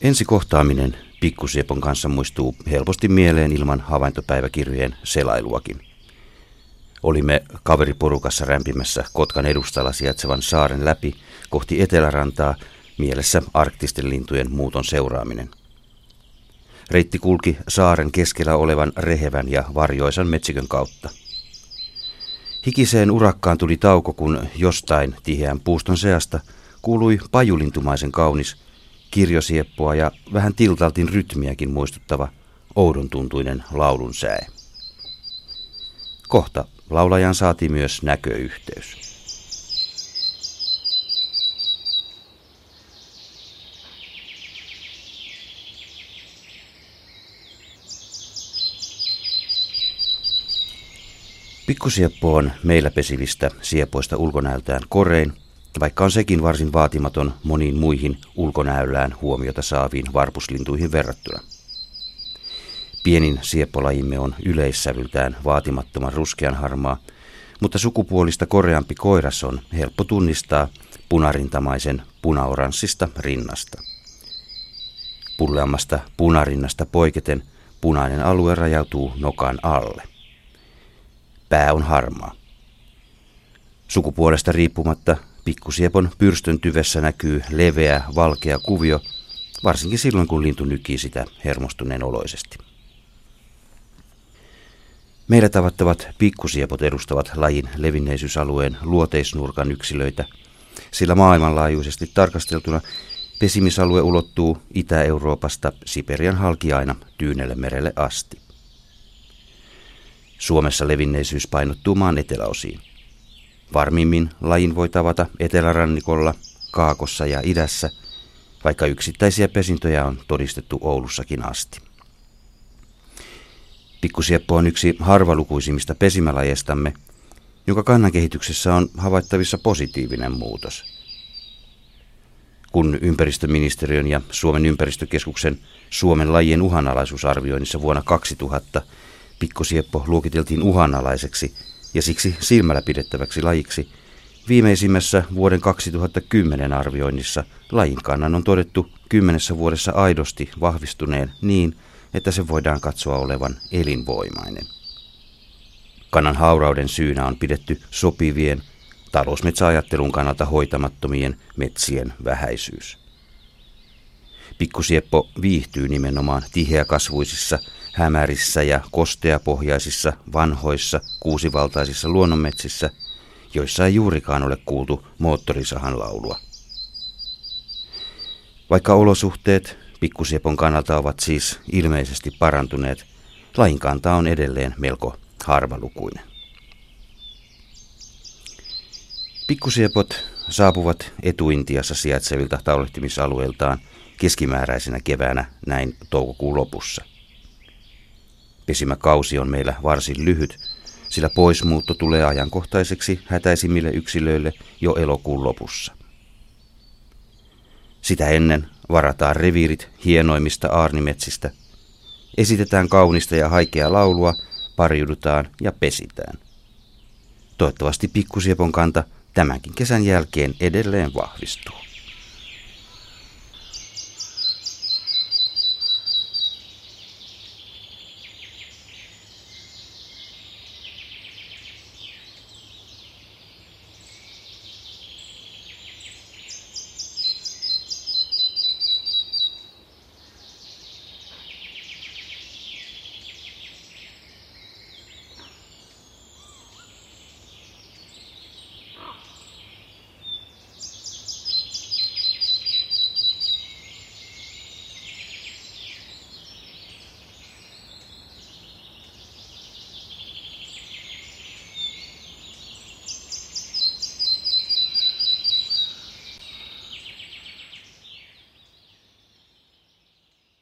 Ensi kohtaaminen Pikkusiepon kanssa muistuu helposti mieleen ilman havaintopäiväkirjojen selailuakin. Olimme kaveriporukassa rämpimässä Kotkan edustalla sijaitsevan saaren läpi kohti etelärantaa mielessä arktisten lintujen muuton seuraaminen. Reitti kulki saaren keskellä olevan rehevän ja varjoisan metsikön kautta. Hikiseen urakkaan tuli tauko, kun jostain tiheän puuston seasta kuului pajulintumaisen kaunis, kirjosieppoa ja vähän tiltaltin rytmiäkin muistuttava oudon tuntuinen laulun sää. Kohta laulajan saatiin myös näköyhteys. Pikkusieppo on meillä pesivistä siepoista ulkonäöltään korein, vaikka on sekin varsin vaatimaton moniin muihin ulkonäöllään huomiota saaviin varpuslintuihin verrattuna. Pienin sieppolajimme on yleissävyltään vaatimattoman ruskean harmaa, mutta sukupuolista koreampi koiras on helppo tunnistaa punarintamaisen punaoranssista rinnasta. Pulleammasta punarinnasta poiketen punainen alue rajautuu nokan alle. Pää on harmaa. Sukupuolesta riippumatta pikkusiepon pyrstön tyvessä näkyy leveä, valkea kuvio, varsinkin silloin kun lintu nykii sitä hermostuneen oloisesti. Meillä tavattavat pikkusiepot edustavat lajin levinneisyysalueen luoteisnurkan yksilöitä, sillä maailmanlaajuisesti tarkasteltuna pesimisalue ulottuu Itä-Euroopasta Siperian halki aina Tyynelle merelle asti. Suomessa levinneisyys painottuu maan eteläosiin. Varmimmin lajin voi tavata etelärannikolla, Kaakossa ja idässä, vaikka yksittäisiä pesintöjä on todistettu Oulussakin asti. Pikkusieppo on yksi harvalukuisimmista pesimälajestamme, jonka kannan kehityksessä on havaittavissa positiivinen muutos. Kun ympäristöministeriön ja Suomen ympäristökeskuksen Suomen lajien uhanalaisuusarvioinnissa vuonna 2000 pikkusieppo luokiteltiin uhanalaiseksi ja siksi silmällä pidettäväksi lajiksi, viimeisimmässä vuoden 2010 arvioinnissa lajin kannan on todettu kymmenessä vuodessa aidosti vahvistuneen niin, että se voidaan katsoa olevan elinvoimainen. Kannan haurauden syynä on pidetty sopivien, talousmetsäajattelun kannalta hoitamattomien metsien vähäisyys. Pikkusieppo viihtyy nimenomaan tiheäkasvuisissa, hämärissä ja kosteapohjaisissa, vanhoissa, kuusivaltaisissa luonnonmetsissä, joissa ei juurikaan ole kuultu moottorisahan laulua. Vaikka olosuhteet Pikkusiepon kannalta ovat siis ilmeisesti parantuneet. Lajin kanta on edelleen melko harvalukuinen. Pikkusiepot saapuvat etuintiassa sijaitsevilta taulehtimisalueiltaan keskimääräisenä keväänä näin toukokuun lopussa. Pesimäkausi on meillä varsin lyhyt, sillä poismuutto tulee ajankohtaiseksi hätäisimmille yksilöille jo elokuun lopussa. Sitä ennen varataan reviirit hienoimmista aarnimetsistä, esitetään kaunista ja haikeaa laulua, pariudutaan ja pesitään. Toivottavasti pikkusiepon kanta tämänkin kesän jälkeen edelleen vahvistuu.